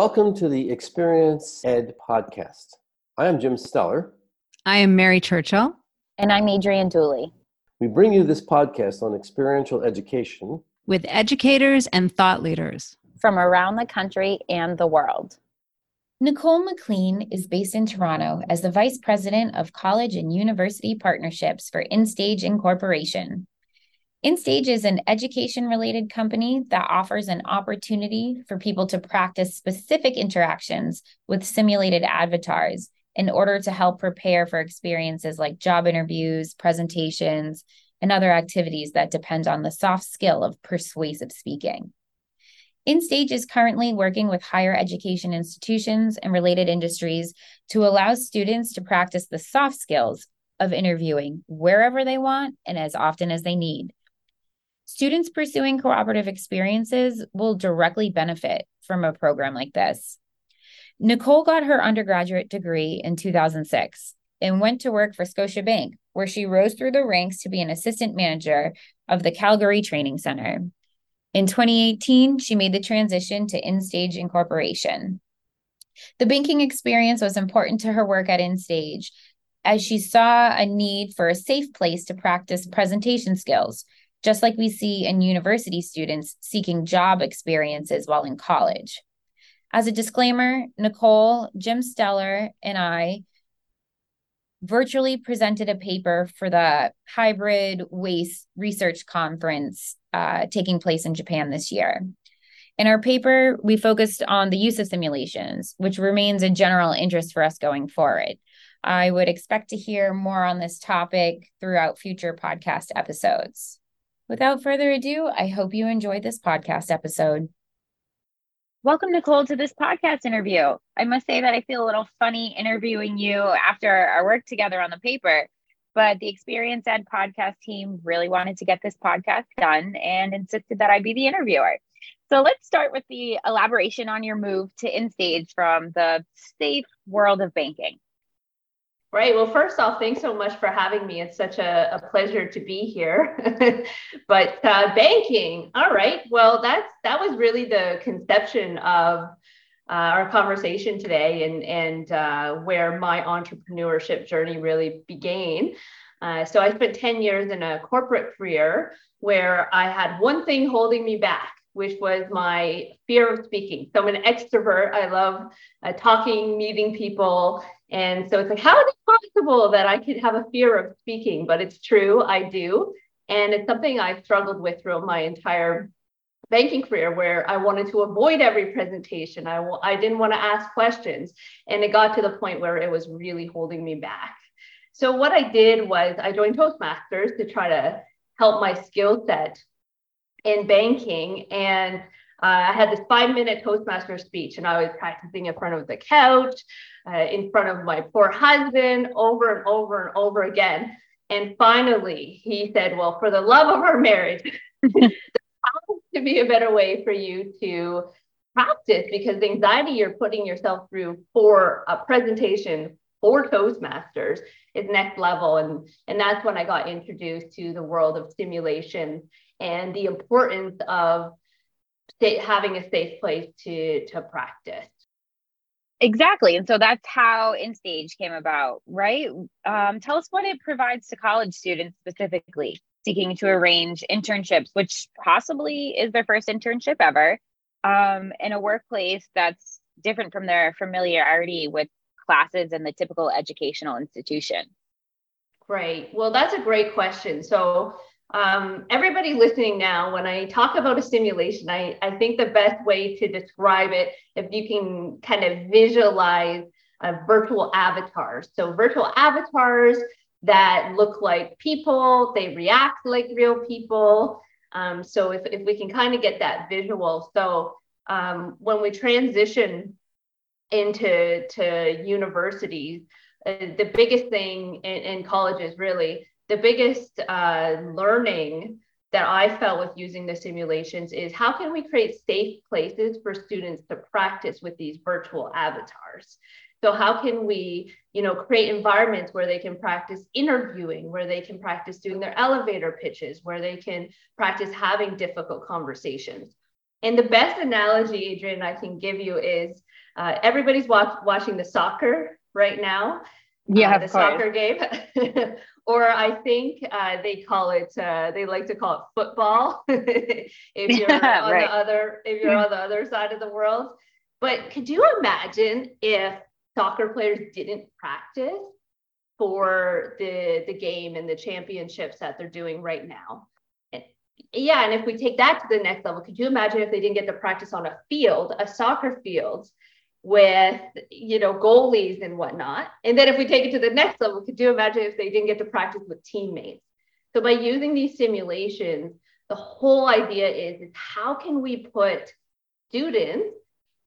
Welcome to the Experience Ed podcast. I am Jim Stellar. I am Mary Churchill. And I'm Adrienne Dooley. We bring you this podcast on experiential education with educators and thought leaders from around the country and the world. Nicole McLean is based in Toronto as the Vice President of College and University Partnerships for InStage Incorporation. InStage is an education related company that offers an opportunity for people to practice specific interactions with simulated avatars in order to help prepare for experiences like job interviews, presentations, and other activities that depend on the soft skill of persuasive speaking. InStage is currently working with higher education institutions and related industries to allow students to practice the soft skills of interviewing wherever they want and as often as they need. Students pursuing cooperative experiences will directly benefit from a program like this. Nicole got her undergraduate degree in 2006 and went to work for Scotiabank, where she rose through the ranks to be an assistant manager of the Calgary Training Center. In 2018, she made the transition to InStage Incorporation. The banking experience was important to her work at InStage as she saw a need for a safe place to practice presentation skills just like we see in university students seeking job experiences while in college. As a disclaimer, Nicole, Jim Stellar, and I virtually presented a paper for the hybrid WACE research conference uh, taking place in Japan this year. In our paper, we focused on the use of simulations, which remains a general interest for us going forward. I would expect to hear more on this topic throughout future podcast episodes. Without further ado, I hope you enjoyed this podcast episode. Welcome, Nicole, to this podcast interview. I must say that I feel a little funny interviewing you after our work together on the paper, but the Experience Ed podcast team really wanted to get this podcast done and insisted that I be the interviewer. So let's start with the elaboration on your move to InStage from the safe world of banking. Right. Well, first off, thanks so much for having me. It's such a, a pleasure to be here. but uh, banking, all right. Well, that's that was really the conception of uh, our conversation today, and and uh, where my entrepreneurship journey really began. Uh, so I spent ten years in a corporate career where I had one thing holding me back, which was my fear of speaking. So I'm an extrovert. I love uh, talking, meeting people. And so it's like, how it possible that I could have a fear of speaking? But it's true, I do. And it's something I've struggled with throughout my entire banking career where I wanted to avoid every presentation. I w- I didn't want to ask questions. And it got to the point where it was really holding me back. So what I did was I joined Toastmasters to try to help my skill set in banking. And uh, I had this five minute Toastmaster speech, and I was practicing in front of the couch, uh, in front of my poor husband, over and over and over again. And finally, he said, Well, for the love of our marriage, there has to be a better way for you to practice because the anxiety you're putting yourself through for a presentation for Toastmasters is next level. And, and that's when I got introduced to the world of simulation and the importance of having a safe place to to practice. Exactly and so that's how InStage came about right? Um, tell us what it provides to college students specifically seeking to arrange internships which possibly is their first internship ever um, in a workplace that's different from their familiarity with classes in the typical educational institution. Great. Well that's a great question. So um, everybody listening now, when I talk about a simulation, I, I think the best way to describe it, if you can kind of visualize virtual avatars. So virtual avatars that look like people, they react like real people. Um, so if, if we can kind of get that visual. So um, when we transition into to universities, uh, the biggest thing in, in colleges really the biggest uh, learning that I felt with using the simulations is how can we create safe places for students to practice with these virtual avatars? So how can we, you know, create environments where they can practice interviewing, where they can practice doing their elevator pitches, where they can practice having difficult conversations. And the best analogy, Adrienne, I can give you is uh, everybody's watch, watching the soccer right now. Yeah, uh, the soccer game. or I think uh, they call it. Uh, they like to call it football. if you're on right. the other, if you're on the other side of the world. But could you imagine if soccer players didn't practice for the the game and the championships that they're doing right now? And, yeah, and if we take that to the next level, could you imagine if they didn't get to practice on a field, a soccer field? With you know goalies and whatnot. And then if we take it to the next level could you imagine if they didn't get to practice with teammates? So by using these simulations the whole idea is, is how can we put students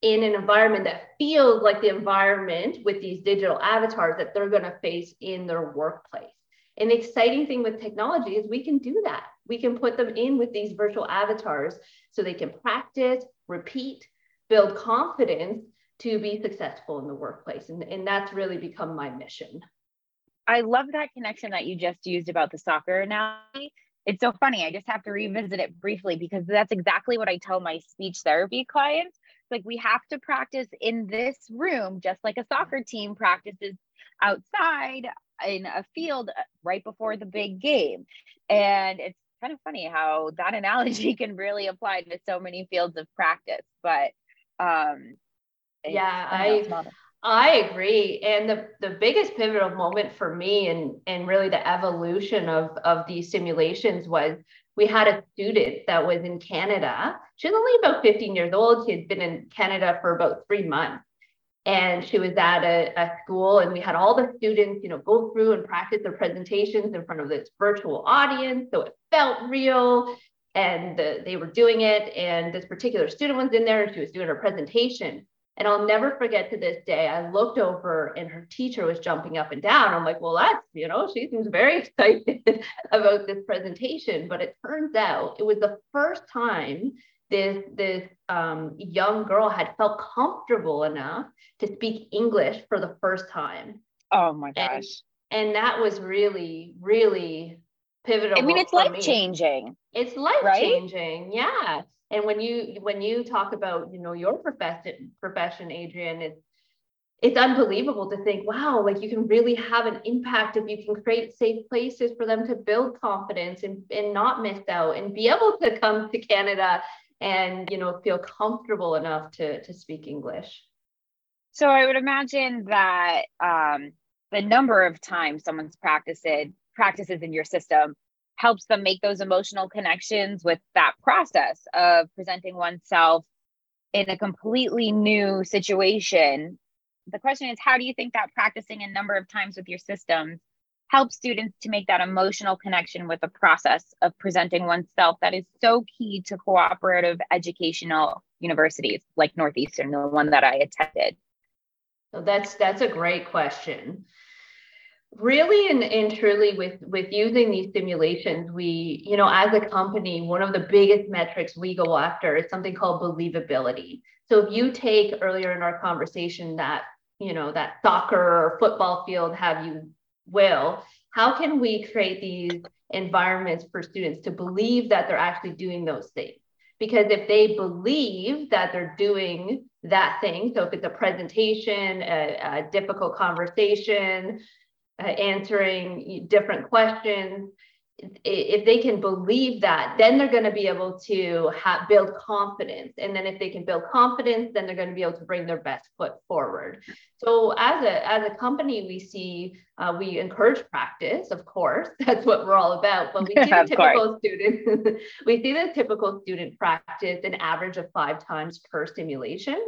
in an environment that feels like the environment with these digital avatars that they're going to face in their workplace? And the exciting thing with technology is we can do that. We can put them in with these virtual avatars so they can practice repeat build confidence to be successful in the workplace. And, and that's really become my mission. I love that connection that you just used about the soccer analogy. It's so funny. I just have to revisit it briefly because that's exactly what I tell my speech therapy clients. Like, we have to practice in this room, just like a soccer team practices outside in a field uh, right before the big game. And it's kind of funny how that analogy can really apply to so many fields of practice. But um, yeah i i agree. And the the biggest pivotal moment for me and and really the evolution of of these simulations was we had a student that was in canada. She was only about 15 years old. She had been in canada for about three months. And she was at a, a school and we had all the students you know go through and practice their presentations in front of this virtual audience. So it felt real and the, they were doing it. And this particular student was in there and she was doing her presentation and I'll never forget to this day, I looked over and her teacher was jumping up and down. I'm like, well, that's, you know, she seems very excited about this presentation. But it turns out it was the first time this, this um, young girl had felt comfortable enough to speak English for the first time. Oh my gosh. And, and that was really, really pivotal. I mean, it's life changing. It's life changing. Right? Yeah and when you when you talk about you know your profession profession adrienne it's it's unbelievable to think wow like you can really have an impact if you can create safe places for them to build confidence and, and not miss out and be able to come to canada and you know feel comfortable enough to to speak english. So i would imagine that um, the number of times someone's practiced practices in your system helps them make those emotional connections with that process of presenting oneself in a completely new situation. The question is, how do you think that practicing a number of times with your systems helps students to make that emotional connection with the process of presenting oneself that is so key to cooperative educational universities like Northeastern, the one that I attended? So that's that's a great question really and, truly with with using these simulations we you know as a company one of the biggest metrics we go after is something called believability. So if you take earlier in our conversation that you know that soccer or football field have you will how can we create these environments for students to believe that they're actually doing those things? Because if they believe that they're doing that thing so if it's a presentation a, a difficult conversation uh, answering different questions. If they can believe that then they're going to be able to have, build confidence. And then if they can build confidence then they're going to be able to bring their best foot forward. So as a as a company we see uh, we encourage practice of course. That's what we're all about. But we see the typical student we see the typical student practice an average of five times per simulation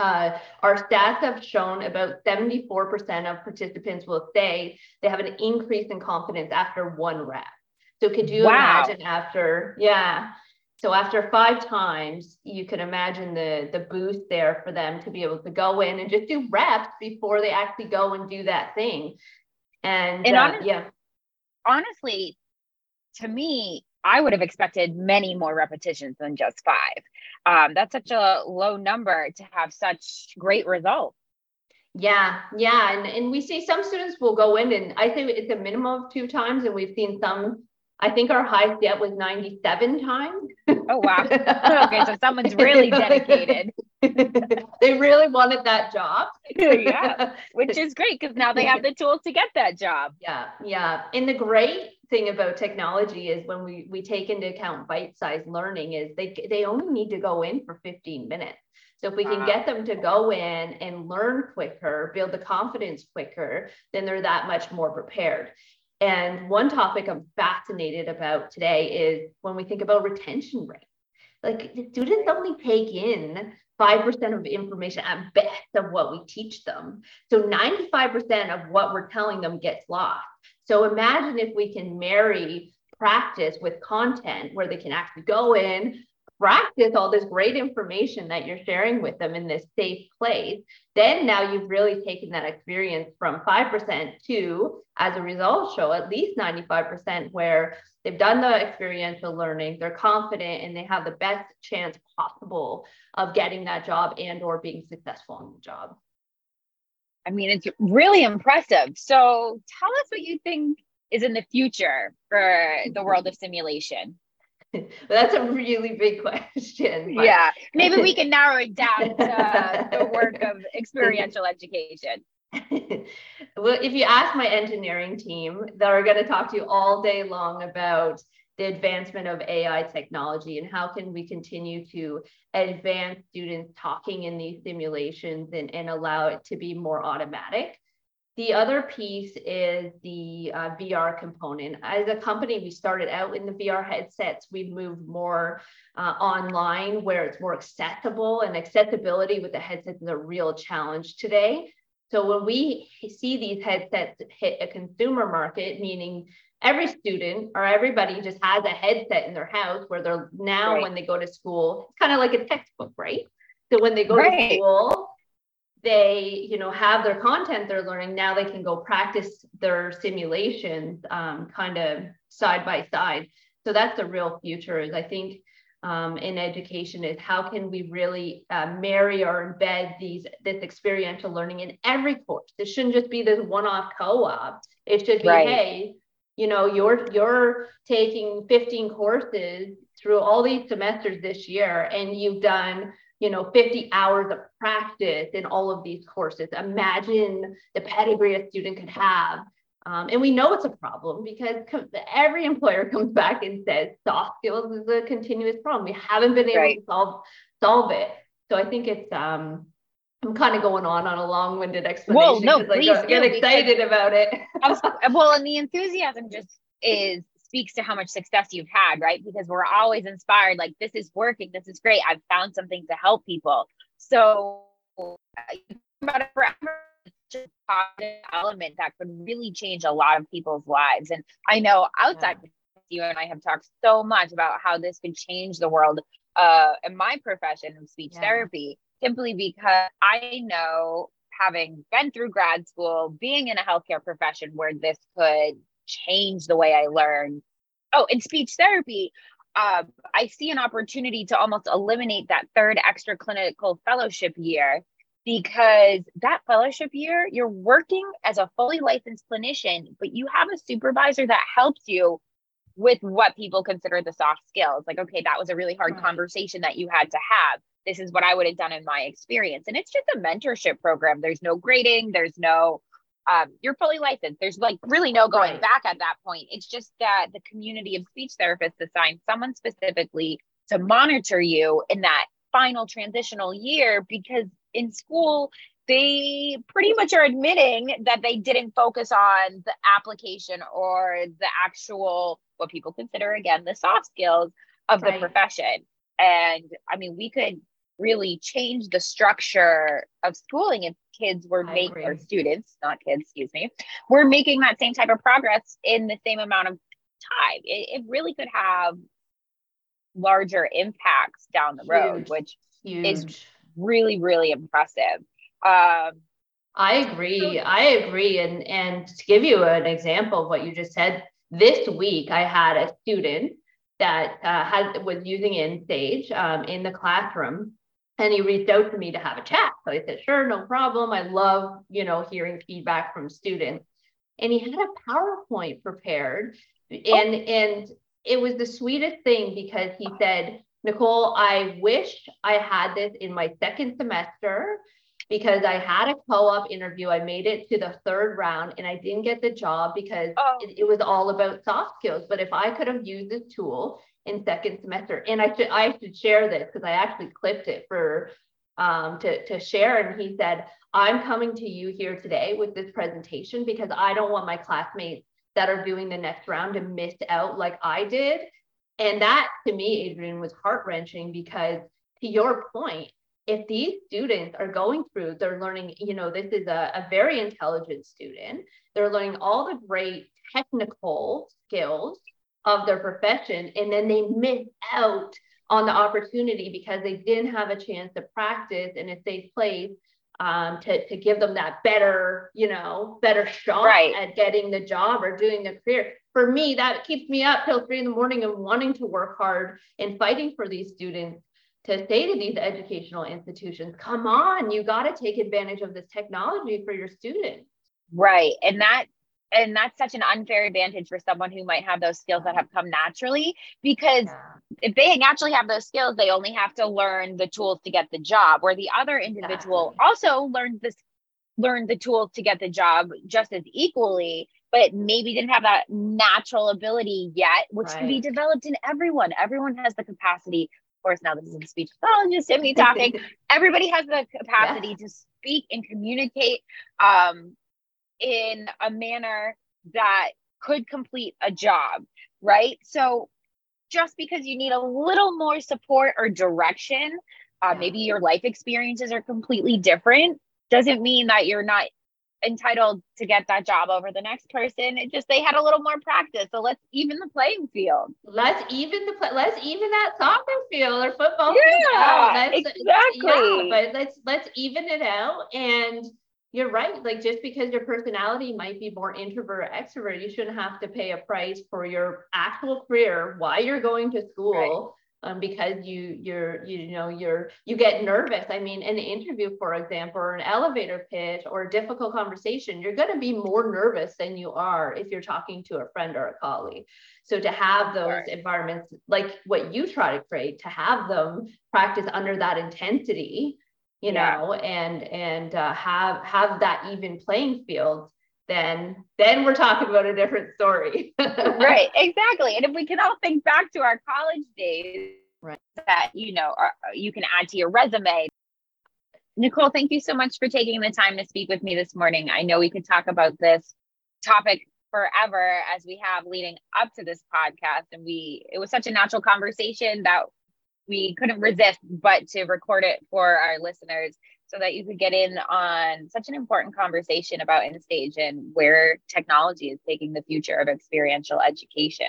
uh, our stats have shown about 74% of participants will say they have an increase in confidence after one rep. So could you wow. imagine after, yeah. So after five times, you can imagine the, the boost there for them to be able to go in and just do reps before they actually go and do that thing. And, and uh, honest, yeah. Honestly, to me, I would have expected many more repetitions than just five. Um, that's such a low number to have such great results. Yeah, yeah. And, and we see some students will go in and I think it's a minimum of two times. And we've seen some, I think our highest yet was 97 times. Oh, wow. okay. So someone's really dedicated. they really wanted that job. Yeah, which is great because now they have the tools to get that job. Yeah, yeah. And the great thing about technology is when we we take into account bite-sized learning is they they only need to go in for 15 minutes. So if we can get them to go in and learn quicker, build the confidence quicker, then they're that much more prepared. And one topic I'm fascinated about today is when we think about retention rate. Like the students only take in 5% of information at best of what we teach them. So 95% of what we're telling them gets lost. So imagine if we can marry practice with content where they can actually go in, practice all this great information that you're sharing with them in this safe place, then now you've really taken that experience from 5% to, as a result, show at least 95% where they've done the experiential learning, they're confident, and they have the best chance possible of getting that job and or being successful in the job. I mean, it's really impressive. So tell us what you think is in the future for the world of simulation. That's a really big question. But... Yeah, maybe we can narrow it down to uh, the work of experiential education. well, if you ask my engineering team, they're going to talk to you all day long about the advancement of AI technology and how can we continue to advance students talking in these simulations and, and allow it to be more automatic. The other piece is the uh, VR component. As a company, we started out in the VR headsets. We've moved more uh, online where it's more accessible, and accessibility with the headsets is a real challenge today. So when we see these headsets hit a consumer market, meaning every student or everybody just has a headset in their house where they're now right. when they go to school, it's kind of like a textbook, right? So when they go right. to school, they you know have their content they're learning now they can go practice their simulations um, kind of side by side. So that's the real future is i think um, in education is how can we really uh, marry or embed these this experiential learning in every course. This shouldn't just be this one-off co-op. It should be right. hey you know you're you're taking 15 courses through all these semesters this year and you've done you know 50 hours of practice in all of these courses imagine the pedigree a student could have um, and we know it's a problem because every employer comes back and says soft skills is a continuous problem we haven't been able right. to solve solve it so i think it's um I'm kind of going on on a long-winded explanation. Well, no, please I get excited about it. well, and the enthusiasm just is speaks to how much success you've had, right? Because we're always inspired, like, this is working, this is great. I've found something to help people. So, about it forever. A positive element that could really change a lot of people's lives. And I know outside yeah. you and I have talked so much about how this could change the world uh, in my profession of speech yeah. therapy, simply because I know having been through grad school, being in a healthcare profession where this could change the way I learn. Oh, in speech therapy, uh, I see an opportunity to almost eliminate that third extra clinical fellowship year because that fellowship year, you're working as a fully licensed clinician, but you have a supervisor that helps you with what people consider the soft skills. Like, okay, that was a really hard right. conversation that you had to have. This is what I would have done in my experience. And it's just a mentorship program. There's no grading, there's no um, you're fully licensed. There's like really no going right. back at that point. It's just that the community of speech therapists assigns someone specifically to monitor you in that final transitional year because in school, they pretty much are admitting that they didn't focus on the application or the actual, what people consider again, the soft skills of right. the profession. And I mean, we could really change the structure of schooling if kids were making or students not kids excuse me were making that same type of progress in the same amount of time. It, it really could have larger impacts down the road Huge. which Huge. is really really impressive. Um, i agree. i agree. And and to give you an example of what you just said this week i had a student that uh, had was using InStage um, in the classroom and he reached out to me to have a chat. So I said, sure, no problem. I love, you know, hearing feedback from students. And he had a PowerPoint prepared. And oh. and it was the sweetest thing because he said, Nicole, I wish I had this in my second semester because I had a co-op interview. I made it to the third round and I didn't get the job because Oh. it, it was all about soft skills. But if I could have used this tool in second semester, and I should I should share this because I actually clipped it for um, to, to share. And he said, I'm coming to you here today with this presentation because I don't want my classmates that are doing the next round to miss out like I did. And that to me, Adrienne, was heart wrenching because to your point, if these students are going through, they're learning, you know, this is a, a very intelligent student, they're learning all the great technical skills of their profession, and then they miss out on the opportunity because they didn't have a chance to practice in a safe place um, to, to give them that better, you know, better shot Right. at getting the job or doing the career. For me, that keeps me up till three in the morning and wanting to work hard and fighting for these students to say to these educational institutions, come on, you got to take advantage of this technology for your students. Right. And that and that's such an unfair advantage for someone who might have those skills that have come naturally because if they naturally have those skills, they only have to learn the tools to get the job. Where the other individual also learned this learned the tools to get the job just as equally, but maybe didn't have that natural ability yet, which can be developed in everyone. Everyone has the capacity. Of course, now this is a speech pathologist and me talking. Everybody has the capacity to speak and communicate um, in a manner that could complete a job, right? So just because you need a little more support or direction, uh, Yeah. maybe your life experiences are completely different, doesn't mean that you're not entitled to get that job over the next person. It just they had a little more practice. So let's even the playing field. let's even the pla- let's even that soccer field or football Yeah, oh, field out. Let's- exactly. yeah, but let's let's even it out and you're right like just because your personality might be more introvert or extrovert you shouldn't have to pay a price for your actual career while you're going to school um, because you you're you know you're you get nervous i mean in an interview for example or an elevator pitch or a difficult conversation you're going to be more nervous than you are if you're talking to a friend or a colleague so to have those Right. environments like what you try to create to have them practice under that intensity you Yeah. know and and uh, have have that even playing field then then we're talking about a different story right, exactly. And if we can all think back to our college days, Right. that you know are, you can add to your resume. Nicole, thank you so much for taking the time to speak with me this morning. I know we could talk about this topic forever as we have leading up to this podcast, and we it was such a natural conversation that we couldn't resist but to record it for our listeners so that you could get in on such an important conversation about InStage and where technology is taking the future of experiential education.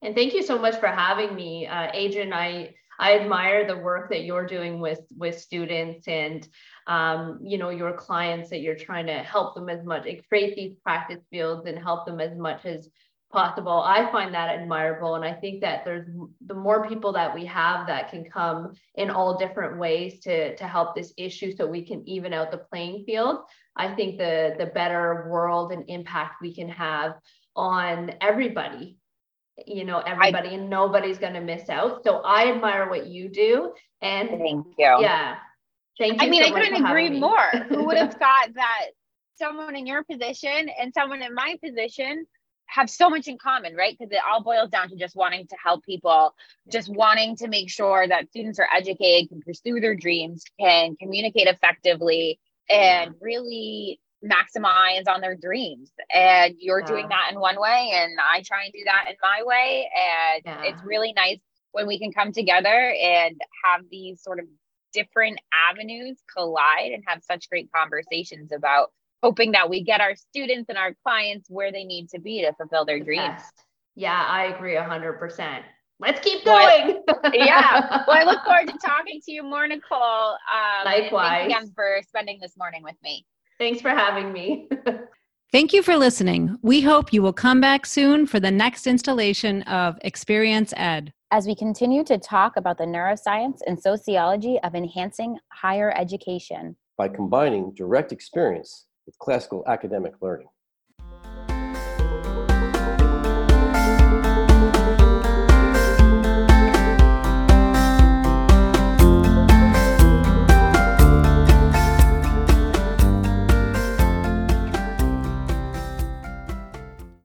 And thank you so much for having me, uh, Adrienne. I I admire the work that you're doing with with students and um, you know your clients that you're trying to help them as much, create these practice fields and help them as much as possible. I find that admirable, and I think that there's the more people that we have that can come in all different ways to to help this issue, so we can even out the playing field. I think the the better world and impact we can have on everybody you know everybody and nobody's going to miss out so i admire what you do and Thank you. yeah thank you I mean, so I couldn't agree me. more. Who would have thought that someone in your position and someone in my position have so much in common, right? Because it all boils down to just wanting to help people, just wanting to make sure that students are educated, can pursue their dreams, can communicate effectively, and really maximize on their dreams. And you're doing that in one way, and I try and do that in my way. And Yeah. it's really nice when we can come together and have these sort of different avenues collide and have such great conversations about hoping that we get our students and our clients where they need to be to fulfill their dreams. best. yeah i agree 100% let's keep Well, going yeah. Well, I look forward to talking to you more, Nicole. Um, and Likewise. Thanks again for spending this morning with me. thanks for having me Thank you for listening. We hope you will come back soon for the next installation of Experience Ed. As we continue to talk about the neuroscience and sociology of enhancing higher education. by combining direct experience with classical academic learning.